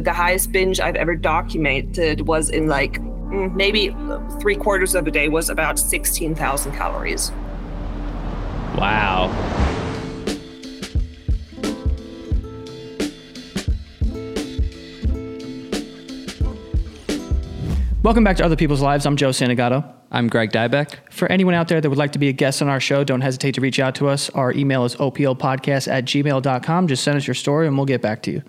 The highest binge I've ever documented was in like maybe three quarters of a day was about 16,000 calories. Wow. Welcome back to Other People's Lives. I'm Joe Santagato. I'm Greg Dybec. For anyone out there that would like to be a guest on our show, don't hesitate to reach out to us. Our email is oplpodcast at gmail.com. Just send us your story and we'll get back to you.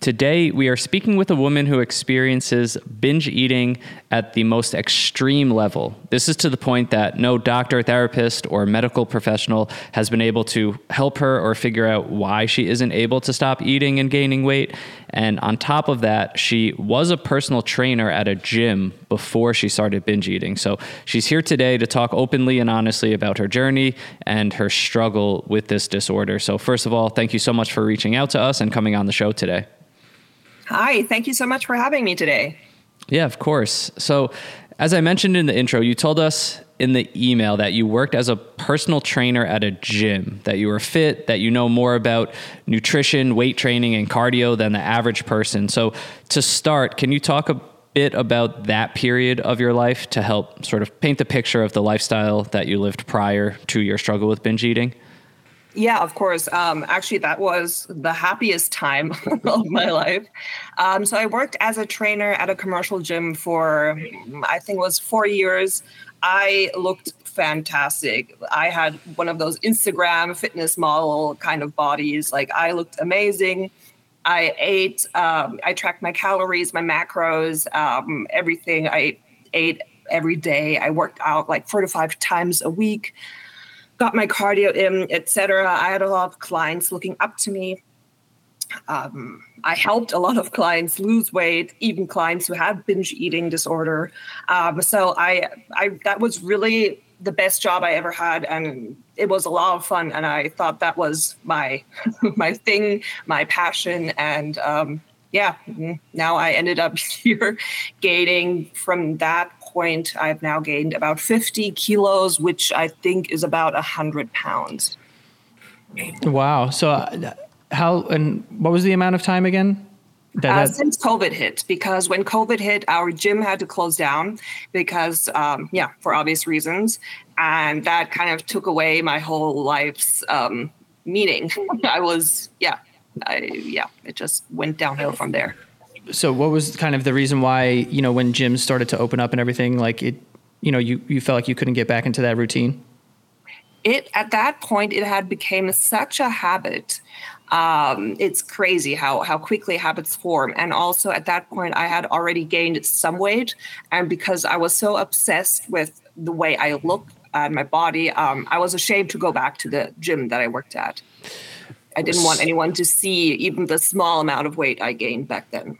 Today, we are speaking with a woman who experiences binge eating at the most extreme level. This is to the point that no doctor, therapist, or medical professional has been able to help her or figure out why she isn't able to stop eating and gaining weight. And on top of that, she was a personal trainer at a gym before she started binge eating. So she's here today to talk openly and honestly about her journey and her struggle with this disorder. So, first of all, thank you so much for reaching out to us and coming on the show today. Hi, thank you so much for having me today. Yeah, of course. So, as I mentioned in the intro, you told us in the email that you worked as a personal trainer at a gym, that you were fit, that you know more about nutrition, weight training, and cardio than the average person. So, to start, can you talk a bit about that period of your life to help sort of paint the picture of the lifestyle that you lived prior to your struggle with binge eating? Yeah, of course. Um, actually, that was the happiest time of my life. Um, so I worked as a trainer at a commercial gym for, I think it was four years. I looked fantastic. I had one of those Instagram fitness model kind of bodies. Like I looked amazing. I ate, um, I tracked my calories, my macros, um, everything. I ate every day. I worked out like four to five times a week got my cardio in, etc. I had a lot of clients looking up to me. Um, I helped a lot of clients lose weight, even clients who had binge eating disorder. Um, so I, I that was really the best job I ever had, and it was a lot of fun. And I thought that was my my thing, my passion, and um, yeah, mm, now I ended up here gaining from that point, I've now gained about 50 kilos, which I think is about 100 pounds. Wow. So, uh, how and what was the amount of time again? That, uh, since COVID hit, because when COVID hit, our gym had to close down because, um, yeah, for obvious reasons. And that kind of took away my whole life's um, meaning. I was, yeah, I, yeah, it just went downhill from there so what was kind of the reason why you know when gyms started to open up and everything like it you know you you felt like you couldn't get back into that routine? It at that point it had become such a habit um, it's crazy how how quickly habits form. And also at that point i had already gained some weight. And because i was so obsessed with the way i looked at my body um, i was ashamed to go back to the gym that i worked at. I didn't want anyone to see even the small amount of weight i gained back then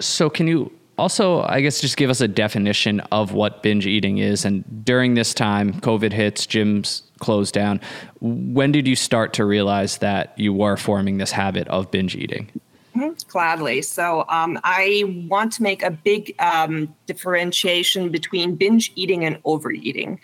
so, can you also, I guess, just give us a definition of what binge eating is? And during this time, COVID hits, gyms closed down. When did you start to realize that you were forming this habit of binge eating? Mm-hmm. Gladly. So, um, I want to make a big um, differentiation between binge eating and overeating.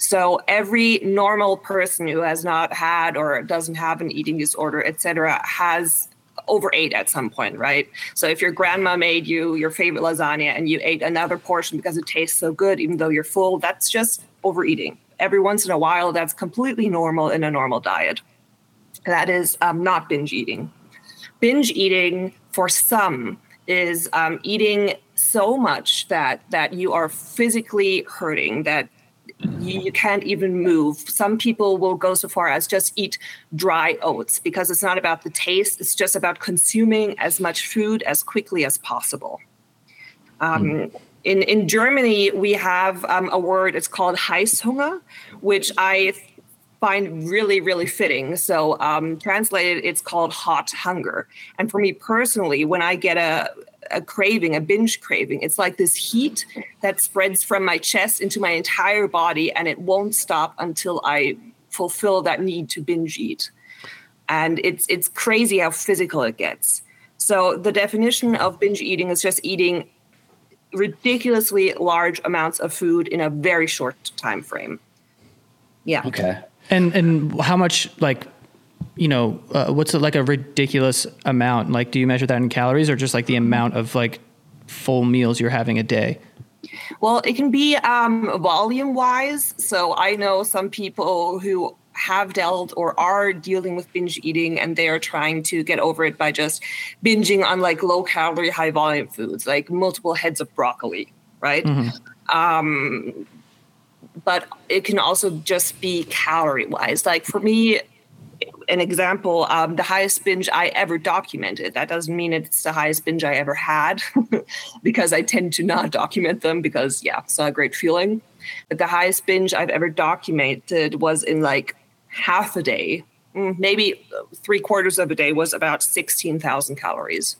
So every normal person who has not had or doesn't have an eating disorder, et cetera, has overate at some point, right? So if your grandma made you your favorite lasagna and you ate another portion because it tastes so good, even though you're full, that's just overeating. Every once in a while, that's completely normal in a normal diet. That is um, not binge eating. Binge eating for some is um, eating so much that that you are physically hurting, that you, can't even move. Some people will go so far as just eat dry oats because it's not about the taste, it's just about consuming as much food as quickly as possible. Um, mm. in, in Germany, we have um, a word, it's called Heißhunger, which I find really, really fitting. So, um, translated, it's called hot hunger. And for me personally, when I get a, a craving, a binge craving. It's like this heat that spreads from my chest into my entire body, and it won't stop until I fulfill that need to binge eat. And it's it's crazy how physical it gets. So the definition of binge eating is just eating ridiculously large amounts of food in a very short time frame. Yeah. Okay. And and how much like you know, uh, what's like a ridiculous amount? Like, do you measure that in calories or just like the amount of like full meals you're having a day? Well, it can be um, volume wise. So I know some people who have dealt or are dealing with binge eating and they are trying to get over it by just binging on like low calorie, high volume foods, like multiple heads of broccoli, right? Mm-hmm. Um, but it can also just be calorie wise. Like for me, an example, um, the highest binge I ever documented. That doesn't mean it's the highest binge I ever had, because I tend to not document them because, yeah, it's not a great feeling. But the highest binge I've ever documented was in like half a day, mm, maybe three quarters of a day, was about 16,000 calories.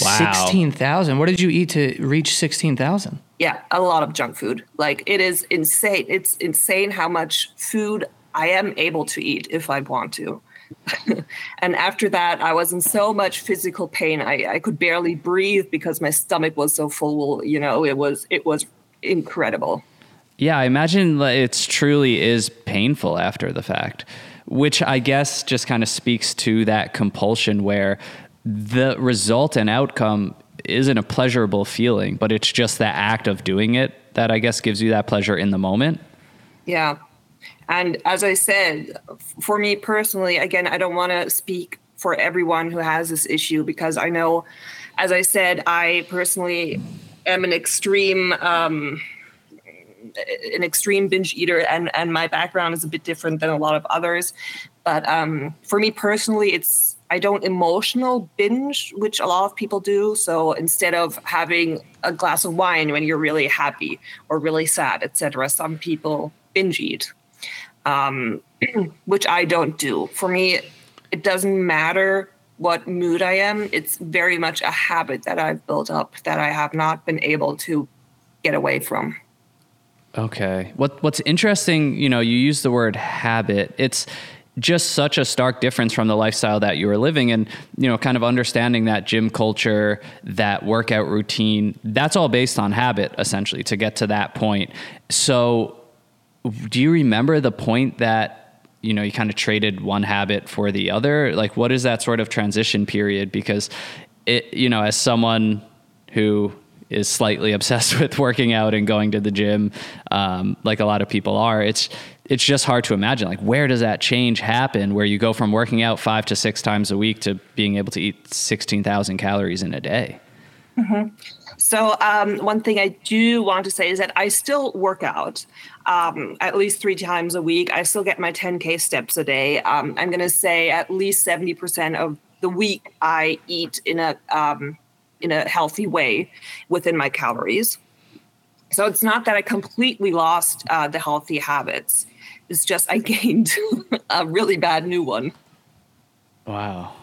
Wow. 16,000? What did you eat to reach 16,000? Yeah, a lot of junk food. Like it is insane. It's insane how much food I am able to eat if I want to. and after that, I was in so much physical pain. I, I could barely breathe because my stomach was so full. You know, it was it was incredible. Yeah, I imagine it's truly is painful after the fact, which I guess just kind of speaks to that compulsion where the result and outcome isn't a pleasurable feeling, but it's just the act of doing it that I guess gives you that pleasure in the moment. Yeah. And as I said, for me personally, again, I don't want to speak for everyone who has this issue because I know, as I said, I personally am an extreme. Um, an extreme binge eater and and my background is a bit different than a lot of others but um, for me personally it's i don't emotional binge which a lot of people do so instead of having a glass of wine when you're really happy or really sad etc some people binge eat um, which I don't do. For me, it doesn't matter what mood I am. It's very much a habit that I've built up that I have not been able to get away from. Okay. What What's interesting, you know, you use the word habit. It's just such a stark difference from the lifestyle that you were living and you know kind of understanding that gym culture that workout routine that's all based on habit essentially to get to that point so do you remember the point that you know you kind of traded one habit for the other? Like what is that sort of transition period? Because it you know as someone who is slightly obsessed with working out and going to the gym um, like a lot of people are it's it's just hard to imagine. Like where does that change happen where you go from working out five to six times a week to being able to eat 16000 calories in a day? Mm-hmm. So um, one thing I do want to say is that I still work out um, at least three times a week. I still get my 10k steps a day. Um, I'm going to say at least 70% of the week I eat in a um, in a healthy way within my calories. So it's not that I completely lost uh, the healthy habits. It's just I gained a really bad new one. Wow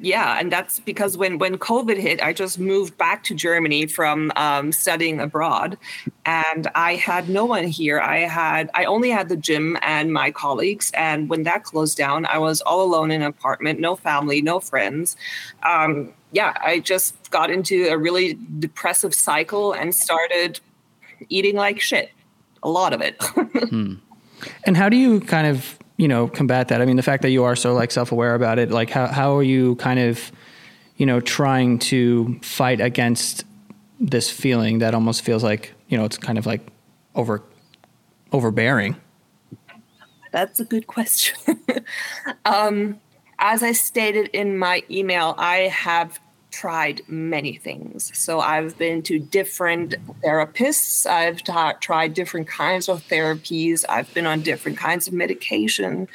yeah and that's because when when covid hit i just moved back to germany from um, studying abroad and i had no one here. I had i only had the gym and my colleagues and when that closed down i was all alone in an apartment no family no friends. Um, yeah i just got into a really depressive cycle and started eating like shit. A lot of it. Hmm. and how do you kind of you know combat that? I mean, the fact that you are so like self aware about it, like how how are you kind of you know trying to fight against this feeling that almost feels like you know it's kind of like over overbearing? That's a good question. um, as I stated in my email, I have tried many things. So I've been to different therapists. I've ta- tried different kinds of therapies. I've been on different kinds of medication.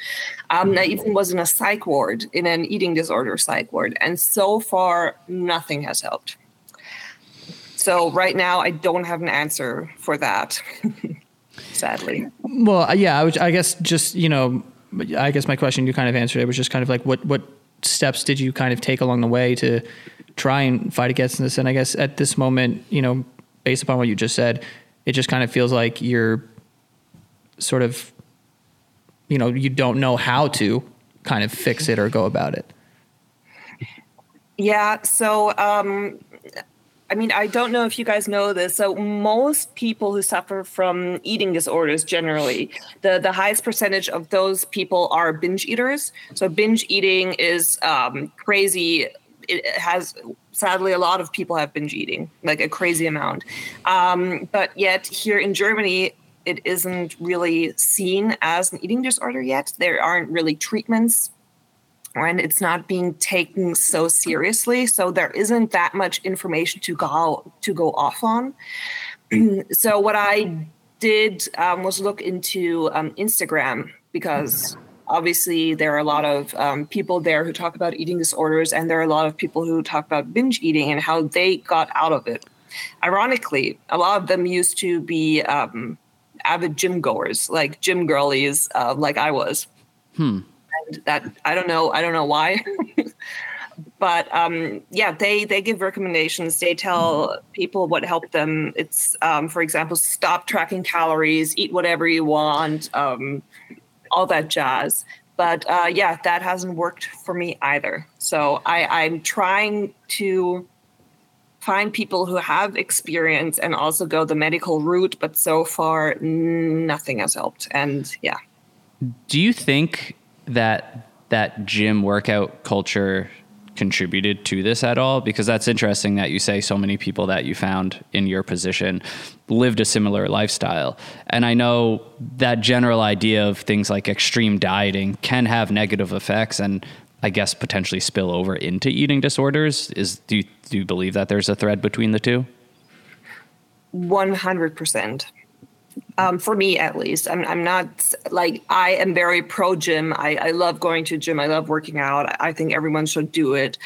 Um, I even was in a psych ward, in an eating disorder psych ward. And so far, nothing has helped. So right now, I don't have an answer for that, sadly. Well, yeah, I, I guess just, you know, I guess my question you kind of answered it was just kind of like what, what steps did you kind of take along the way to try and fight against this. And I guess at this moment, you know, based upon what you just said, it just kind of feels like you're sort of, you know, you don't know how to kind of fix it or go about it. Yeah. So, um, I mean, I don't know if you guys know this. So most people who suffer from eating disorders generally, the, the highest percentage of those people are binge eaters. So binge eating is um, crazy. It has sadly a lot of people have been eating, like a crazy amount. Um, but yet here in Germany, it isn't really seen as an eating disorder yet. There aren't really treatments and it's not being taken so seriously so there isn't that much information to go to go off on so what i did um, was look into um, instagram because obviously there are a lot of um, people there who talk about eating disorders and there are a lot of people who talk about binge eating and how they got out of it ironically a lot of them used to be um, avid gym goers like gym girlies uh, like i was hmm and that I don't know I don't know why. but um, yeah, they they give recommendations. They tell people what helped them. It's um, for example, stop tracking calories, eat whatever you want, um, all that jazz. But uh, yeah, that hasn't worked for me either. So I, I'm trying to find people who have experience and also go the medical route. But so far, nothing has helped. And yeah. Do you think that that gym workout culture contributed to this at all? Because that's interesting that you say so many people that you found in your position lived a similar lifestyle. And I know that general idea of things like extreme dieting can have negative effects and I guess potentially spill over into eating disorders. Is do you, do you believe that there's a thread between the two? 100% um, for me at least. I'm, I'm not like I am very pro gym. I, I love going to gym. I love working out. I think everyone should do it.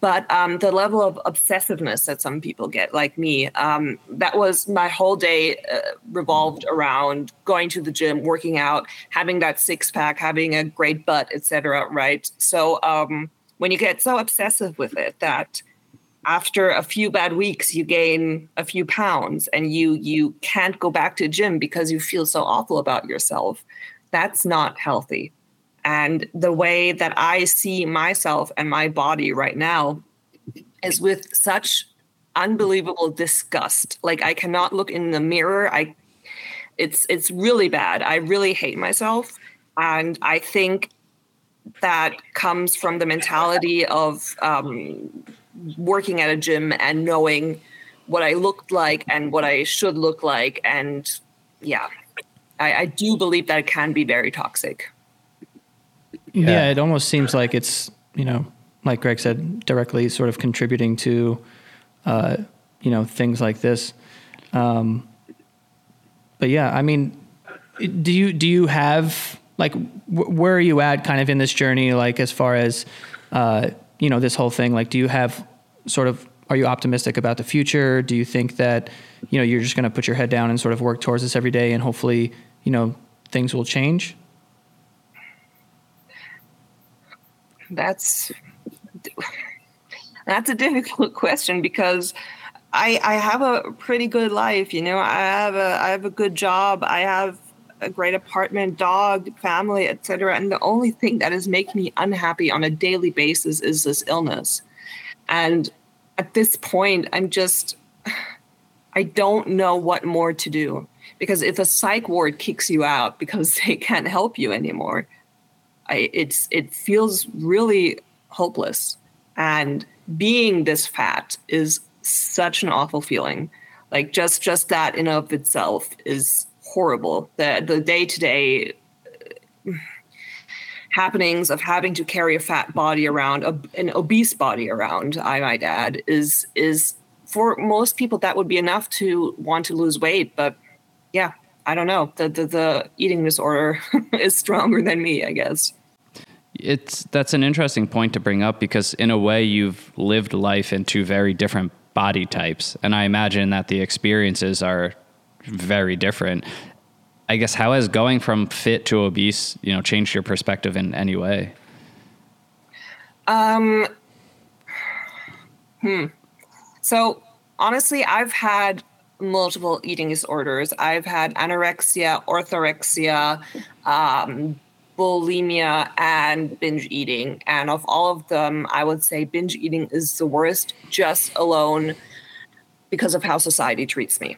But um, the level of obsessiveness that some people get, like me, um, that was my whole day uh, revolved around going to the gym, working out, having that six pack, having a great butt, etc. Right. So um, when you get so obsessive with it that after a few bad weeks you gain a few pounds and you you can't go back to gym because you feel so awful about yourself. That's not healthy. And the way that i see myself and my body right now is with such unbelievable disgust. Like i cannot look in the mirror. I it's it's really bad. I really hate myself. And i think that comes from the mentality of um, working at a gym and knowing what I looked like and what I should look like. And yeah, I, I do believe that it can be very toxic. Yeah. yeah, it almost seems like it's, you know, like Greg said, directly sort of contributing to, uh, you know, things like this. Um, but yeah, I mean, do you do you have like wh- where are you at kind of in this journey? Like as far as uh, you know this whole thing like do you have sort of are you optimistic about the future do you think that you know you're just going to put your head down and sort of work towards this every day and hopefully you know things will change that's that's a difficult question because I I have a pretty good life, you know. I have a I have a good job. I have a great apartment, dog, family, etc. And the only thing that is making me unhappy on a daily basis is this illness. And at this point, I'm just, I don't know what more to do. Because if a psych ward kicks you out because they can't help you anymore, I, it's it feels really hopeless. And being this fat is such an awful feeling. Like just just that in of itself is horrible. The the day to day happenings of having to carry a fat body around, a, an obese body around, I might add, is is for most people that would be enough to want to lose weight. But yeah, I don't know. The the, the eating disorder is stronger than me, I guess. It's that's an interesting point to bring up because in a way you've lived life in two very different body types, and I imagine that the experiences are very different. I guess how has going from fit to obese, you know, changed your perspective in any way? Um, hmm. So honestly, I've had multiple eating disorders. I've had anorexia, orthorexia, um, bulimia, and binge eating. And of all of them, I would say binge eating is the worst, just alone because of how society treats me.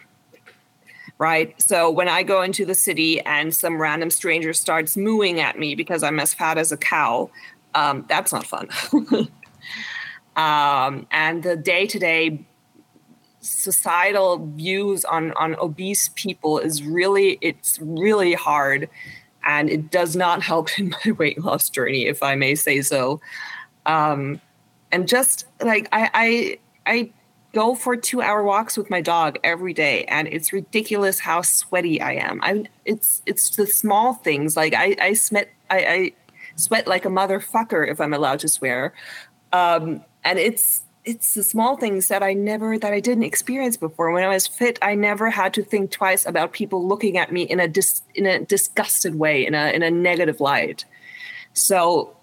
Right. So when I go into the city and some random stranger starts mooing at me because I'm as fat as a cow, um, that's not fun. um, and the day to day societal views on on obese people is really it's really hard and it does not help in my weight loss journey if i may say so um and just like i i i go for two hour walks with my dog every day and it's ridiculous how sweaty i am i it's it's the small things like i i sweat i i sweat like a motherfucker if i'm allowed to swear um and it's it's the small things that I never that I didn't experience before. When I was fit, I never had to think twice about people looking at me in a dis, in a disgusted way, in a in a negative light. So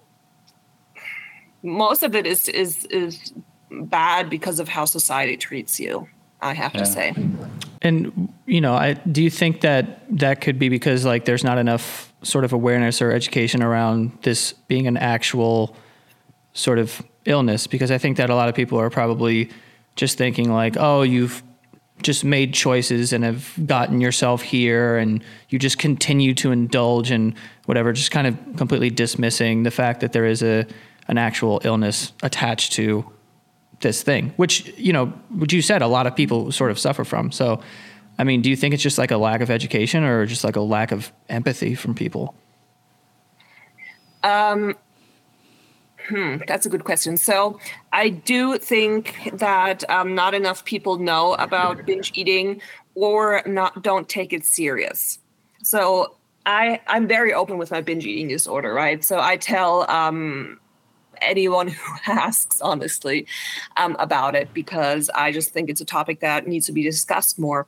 most of it is is is bad because of how society treats you. I have yeah. to say. And you know, I do you think that that could be because like there's not enough sort of awareness or education around this being an actual sort of illness because I think that a lot of people are probably just thinking like, oh, you've just made choices and have gotten yourself here and you just continue to indulge in whatever, just kind of completely dismissing the fact that there is a an actual illness attached to this thing, which, you know, which you said a lot of people sort of suffer from. So, I mean, do you think it's just like a lack of education or just like a lack of empathy from people? Um, Hmm, that's a good question. So I do think that um, not enough people know about binge eating or not don't take it serious. So I I'm very open with my binge eating disorder, right? So I tell um, anyone who asks honestly um, about it because I just think it's a topic that needs to be discussed more.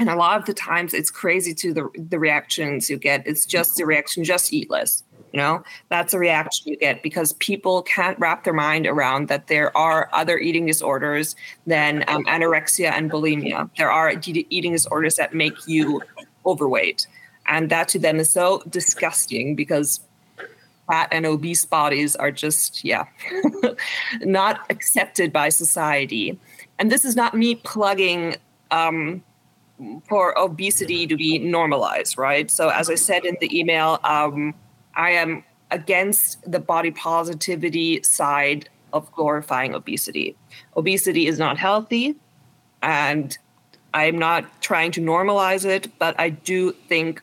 And a lot of the times, it's crazy to the the reactions you get. It's just the reaction, just eat less you know that's a reaction you get because people can't wrap their mind around that there are other eating disorders than um, anorexia and bulimia there are eating disorders that make you overweight and that to them is so disgusting because fat and obese bodies are just yeah not accepted by society. And this is not me plugging um, for obesity to be normalized right? So as i said in the email um, I am against the body positivity side of glorifying obesity. Obesity is not healthy, and I'm not trying to normalize it, but I do think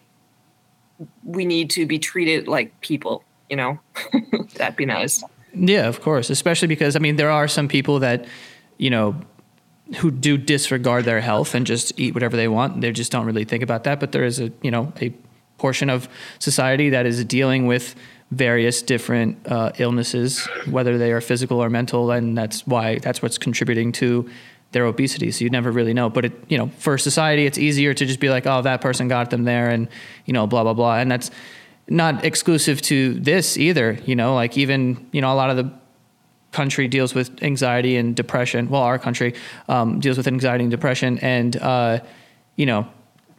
we need to be treated like people, you know? That'd be nice. Yeah, of course. Especially because, I mean, there are some people that, you know, who do disregard their health and just eat whatever they want. They just don't really think about that. But there is a, you know, a portion of society that is dealing with various different uh, illnesses, whether they are physical or mental, and that's why that's what's contributing to their obesity. So you never really know. But it, you know, for society, it's easier to just be like, oh, that person got them there, and you know, blah blah blah, and that's not exclusive to this either. You know, like even you know, a lot of the country deals with anxiety and depression. Well, our country um, deals with anxiety and depression, and uh, you know,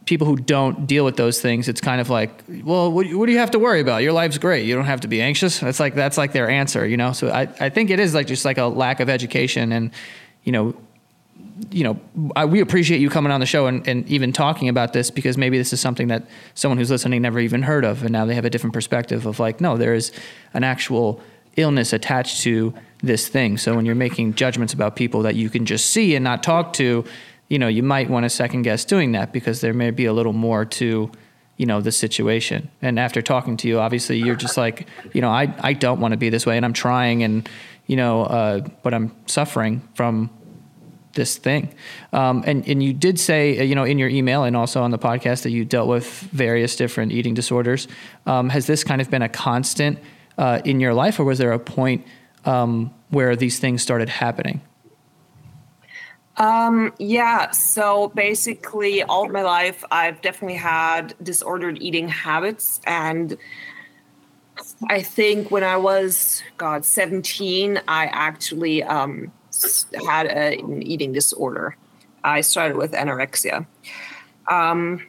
people who don't deal with those things, it's kind of like, well, what, what, do you have to worry about? Your life's great. You don't have to be anxious. That's like that's like their answer, you know. So I, I think it is like just like a lack of education, and you know, you know, I, we appreciate you coming on the show and, and even talking about this because maybe this is something that someone who's listening never even heard of, and now they have a different perspective of like, no, there is an actual illness attached to this thing. So when you're making judgments about people that you can just see and not talk to, you know, you might want to second guess doing that because there may be a little more to, you know, the situation. And after talking to you, obviously you're just like, you know, I, I don't want to be this way and I'm trying and, you know, uh, but I'm suffering from this thing. Um, and, and you did say, uh, you know, in your email and also on the podcast that you dealt with various different eating disorders. Um, has this kind of been a constant uh, in your life or was there a point um, where these things started happening? Um, yeah, so basically, all my life, I've definitely had disordered eating habits. And I think when I was, God, 17, I actually um, had a, an eating disorder. I started with anorexia. Um,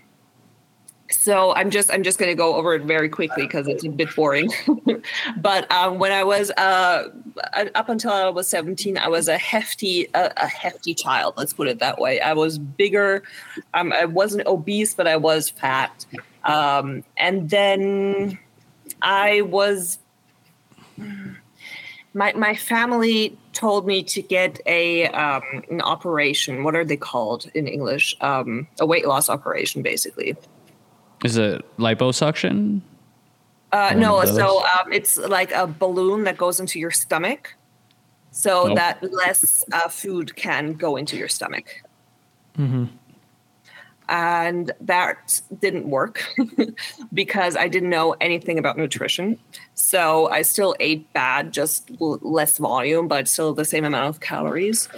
so I'm just I'm just going to go over it very quickly because it's a bit boring. but um, when I was uh, up until I was 17, I was a hefty a, a hefty child. Let's put it that way. I was bigger. Um, I wasn't obese, but I was fat. Um, and then I was. My my family told me to get a um, an operation. What are they called in English? Um, a weight loss operation, basically. Is it liposuction? Uh, no, so um, it's like a balloon that goes into your stomach, so nope. that less uh, food can go into your stomach. Mm-hmm. And that didn't work because I didn't know anything about nutrition. So I still ate bad, just less volume, but still the same amount of calories.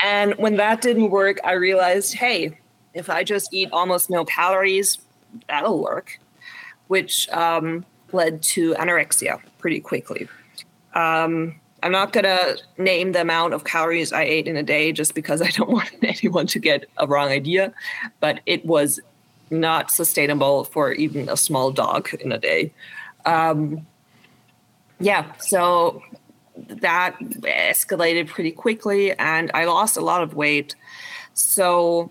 And when that didn't work, I realized, hey, if I just eat almost no calories, that'll work, which um, led to anorexia pretty quickly. Um, I'm not going to name the amount of calories I ate in a day just because I don't want anyone to get a wrong idea, but it was not sustainable for even a small dog in a day. Um, yeah, so that escalated pretty quickly and I lost a lot of weight. So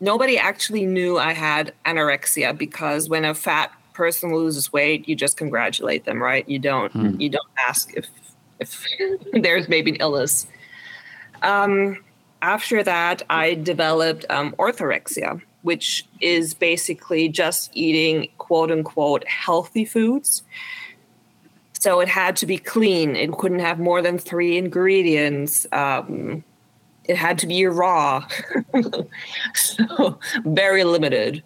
nobody actually knew I had anorexia because when a fat person loses weight, you just congratulate them, right? You don't hmm. you don't ask if if there's maybe an illness. Um, after that, I developed um, orthorexia, which is basically just eating quote unquote healthy foods. So it had to be clean. It couldn't have more than three ingredients. Um, it had to be raw, so very limited.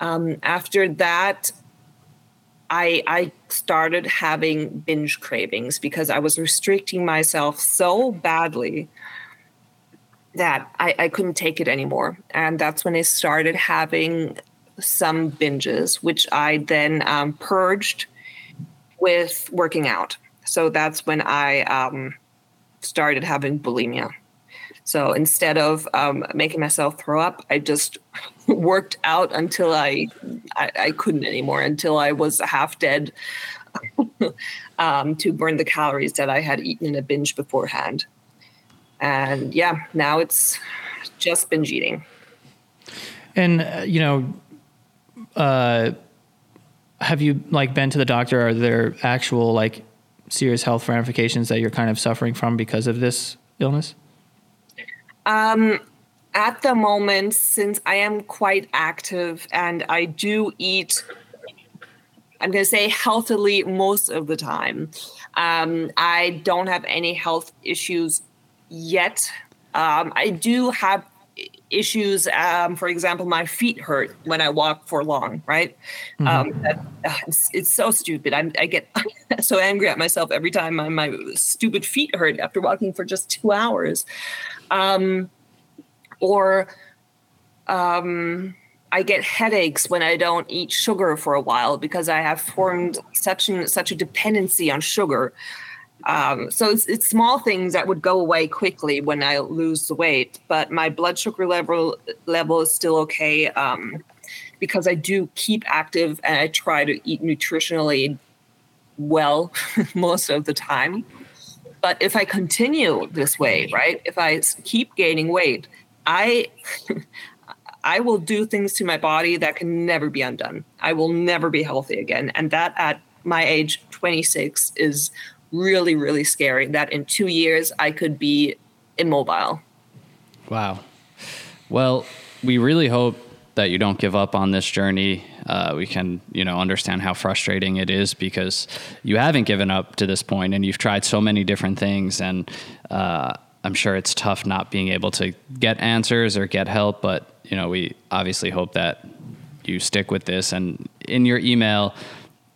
Um, after that, I I started having binge cravings because I was restricting myself so badly that I, I couldn't take it anymore, and that's when I started having some binges, which I then um, purged with working out. So that's when I um, started having bulimia. So instead of um, making myself throw up, I just worked out until I, I, I couldn't anymore, until I was half dead um, to burn the calories that I had eaten in a binge beforehand. And yeah, now it's just binge eating. And uh, you know, uh, have you like been to the doctor? Are there actual like serious health ramifications that you're kind of suffering from because of this illness? Um, at the moment, since I am quite active and I do eat, I'm going to say healthily most of the time. Um, I don't have any health issues yet. Um, I do have issues. Um, for example, my feet hurt when I walk for long. Right? Mm-hmm. Um, that, uh, it's, it's, so stupid. I'm, i get so angry at myself every time my, my stupid feet hurt after walking for just two hours. Um, or um, I get headaches when I don't eat sugar for a while because I have formed such an, such a dependency on sugar. Um, so it's, it's small things that would go away quickly when I lose the weight, but my blood sugar level level is still okay um, because I do keep active and I try to eat nutritionally well most of the time. But if I continue this way, right, if I keep gaining weight, I I will do things to my body that can never be undone. I will never be healthy again. And that at my age 26 is really, really scary. That in two years I could be immobile. Wow. Well, we really hope that you don't give up on this journey. Uh, we can, you know, understand how frustrating it is because you haven't given up to this point, and you've tried so many different things. And uh, I'm sure it's tough not being able to get answers or get help. But you know, we obviously hope that you stick with this. And in your email,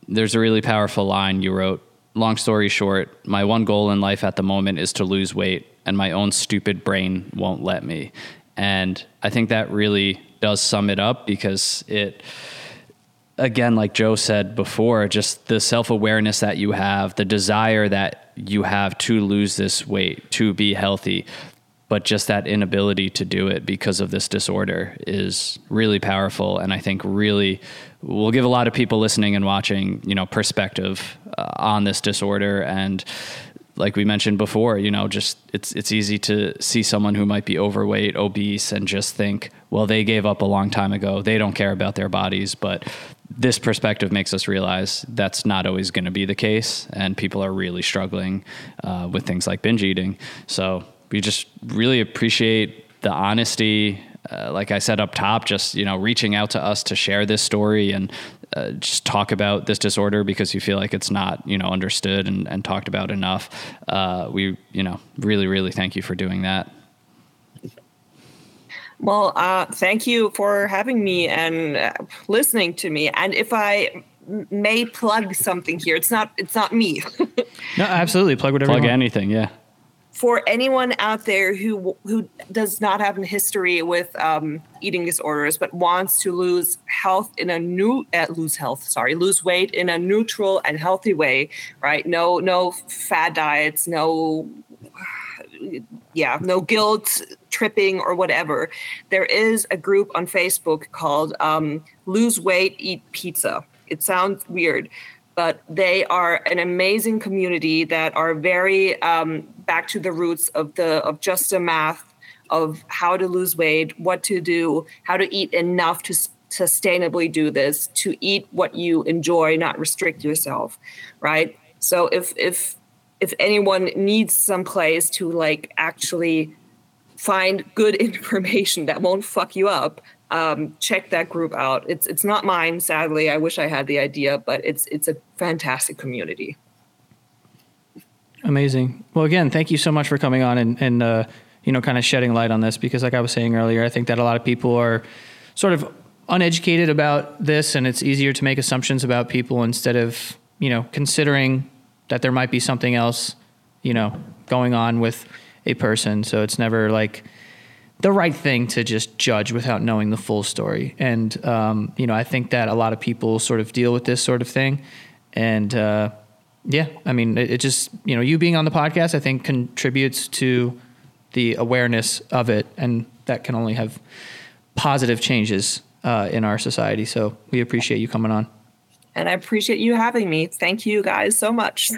there's a really powerful line you wrote. Long story short, my one goal in life at the moment is to lose weight, and my own stupid brain won't let me. And I think that really does sum it up because it again like joe said before just the self-awareness that you have the desire that you have to lose this weight to be healthy but just that inability to do it because of this disorder is really powerful and i think really will give a lot of people listening and watching you know perspective uh, on this disorder and like we mentioned before, you know, just it's it's easy to see someone who might be overweight, obese, and just think, well, they gave up a long time ago. They don't care about their bodies. But this perspective makes us realize that's not always going to be the case, and people are really struggling uh, with things like binge eating. So we just really appreciate the honesty uh, like I said up top, just you know, reaching out to us to share this story and uh, just talk about this disorder because you feel like it's not you know understood and, and talked about enough. Uh, we you know really really thank you for doing that. Well, uh, thank you for having me and uh, listening to me. And if I may plug something here, it's not it's not me. no, absolutely plug whatever. Plug anything, yeah for anyone out there who who does not have a history with um, eating disorders but wants to lose health in a new uh, lose health sorry lose weight in a neutral and healthy way right? No no fad diets no yeah no guilt tripping or whatever. There is a group on facebook called um, lose weight eat pizza. It sounds weird but they are an amazing community that are very um, back to the roots of the of just the math of how to lose weight, what to do, how to eat enough to sustainably do this, to eat what you enjoy, not restrict yourself, right? So if if if anyone needs some place to like actually find good information that won't fuck you up, um, check that group out. It's it's not mine, sadly. I wish I had the idea, but it's it's a fantastic community. Amazing. Well, again, thank you so much for coming on and, and uh, you know, kind of shedding light on this because, like I was saying earlier, I think that a lot of people are sort of uneducated about this, and it's easier to make assumptions about people instead of you know considering that there might be something else, you know, going on with a person. So it's never like the right thing to just judge without knowing the full story. And um, you know, I think that a lot of people sort of deal with this sort of thing, and uh, yeah, I mean, it, it, just you know, you being on the podcast, I think contributes to the awareness of it, and that can only have positive changes uh, in our society. So we appreciate you coming on. And I appreciate you having me. Thank you guys so much.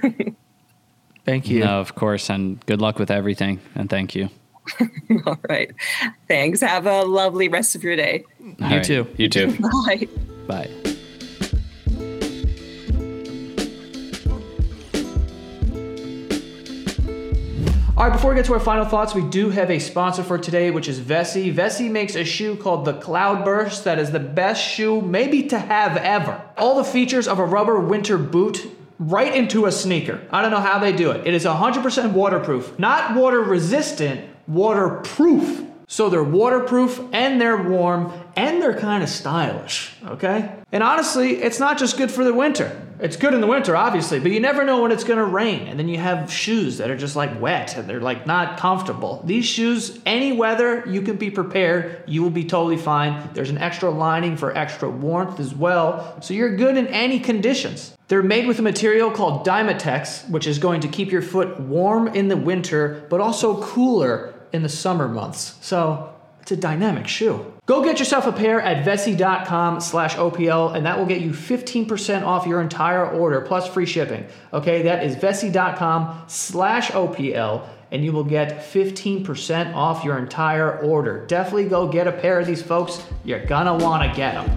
thank you. No, of course, and good luck with everything. And thank you. All right. Thanks. Have a lovely rest of your day. All you right. too. You too. Bye. Bye. All right, before we get to our final thoughts, we do have a sponsor for today, which is Vessi. Vessi makes a shoe called the Cloudburst that is the best shoe maybe to have ever. All the features of a rubber winter boot right into a sneaker. I don't know how they do it. It is 100% waterproof, not water resistant, waterproof. So they're waterproof and they're warm and they're kind of stylish, okay? And honestly, it's not just good for the winter. It's good in the winter, obviously, but you never know when it's gonna rain. And then you have shoes that are just like wet and they're like not comfortable. These shoes, any weather, you can be prepared. You will be totally fine. There's an extra lining for extra warmth as well. So you're good in any conditions. They're made with a material called Dymatex, which is going to keep your foot warm in the winter, but also cooler in the summer months. So it's a dynamic shoe. Go get yourself a pair at Vessi.com slash OPL, and that will get you 15% off your entire order plus free shipping. Okay, that is Vessi.com slash OPL, and you will get 15% off your entire order. Definitely go get a pair of these, folks. You're gonna wanna get them.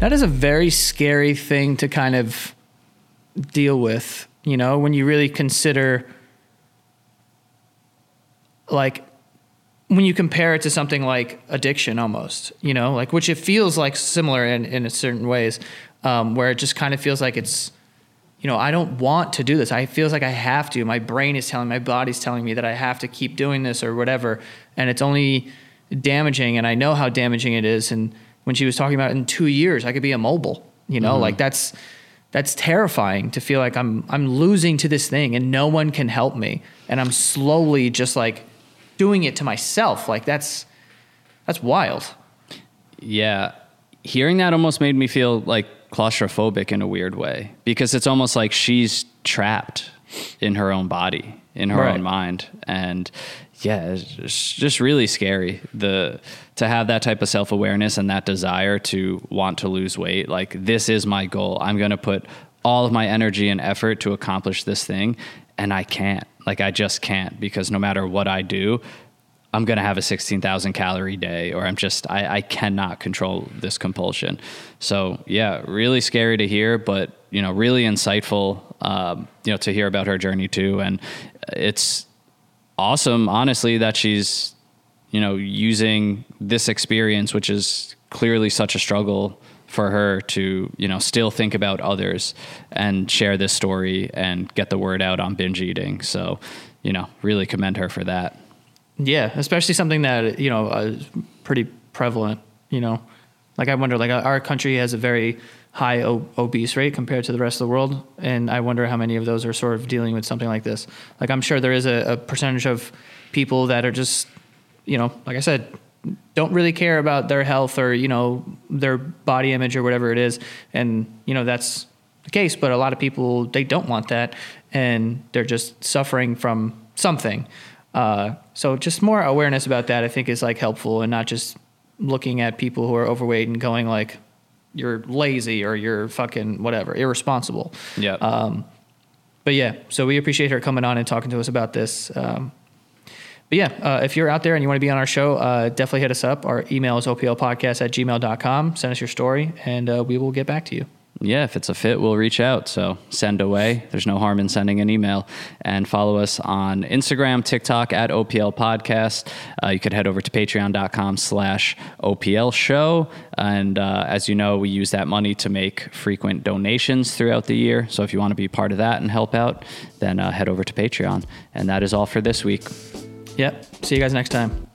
That is a very scary thing to kind of deal with you know, when you really consider like when you compare it to something like addiction almost, you know, like which it feels like similar in, in certain ways, um, where it just kind of feels like it's, you know, I don't want to do this. I feels like I have to. My brain is telling, my body's telling me that I have to keep doing this or whatever, and it's only damaging. And I know how damaging it is. And when she was talking about in two years, I could be immobile. You know, mm-hmm. like that's that's terrifying to feel like I'm I'm losing to this thing and no one can help me and I'm slowly just like doing it to myself like that's that's wild yeah hearing that almost made me feel like claustrophobic in a weird way because it's almost like she's trapped in her own body, in her Right. own mind. And yeah, it's just, really scary. The to have that type of self awareness and that desire to want to lose weight. Like this is my goal. I'm going to put all of my energy and effort to accomplish this thing, and I can't. Like I just can't because no matter what I do, I'm going to have a 16,000 calorie day, or I'm just, I, I cannot control this compulsion. So, yeah, really scary to hear, but, you know, really insightful, um, you know, to hear about her journey too. And it's awesome, honestly, that she's, you know, using this experience, which is clearly such a struggle for her to, you know, still think about others and share this story and get the word out on binge eating. So, you know, really commend her for that. Yeah, especially something that you know uh, is pretty prevalent. You know, like I wonder, like our country has a very high obese rate compared to the rest of the world, and I wonder how many of those are sort of dealing with something like this. Like I'm sure there is a, a percentage of people that are just, you know, like I said, don't really care about their health or you know their body image or whatever it is, and you know that's the case. But a lot of people they don't want that, and they're just suffering from something. Uh, so just more awareness about that, I think, is like helpful, and not just looking at people who are overweight and going like, "You're lazy" or "You're fucking whatever, irresponsible." Yeah. Um, but yeah, so we appreciate her coming on and talking to us about this. Um, but yeah, uh, if you're out there and you want to be on our show, uh, definitely hit us up. Our email is oplpodcast at gmail.com. Send us your story, and uh, we will get back to you. Yeah, if it's a fit, we'll reach out. So send away. There's no harm in sending an email. And follow us on Instagram, TikTok at OPL Podcast. Uh, you could head over to patreon.com slash OPL show. And uh, as you know, we use that money to make frequent donations throughout the year. So if you want to be part of that and help out, then uh, head over to Patreon. And that is all for this week. Yep. See you guys next time.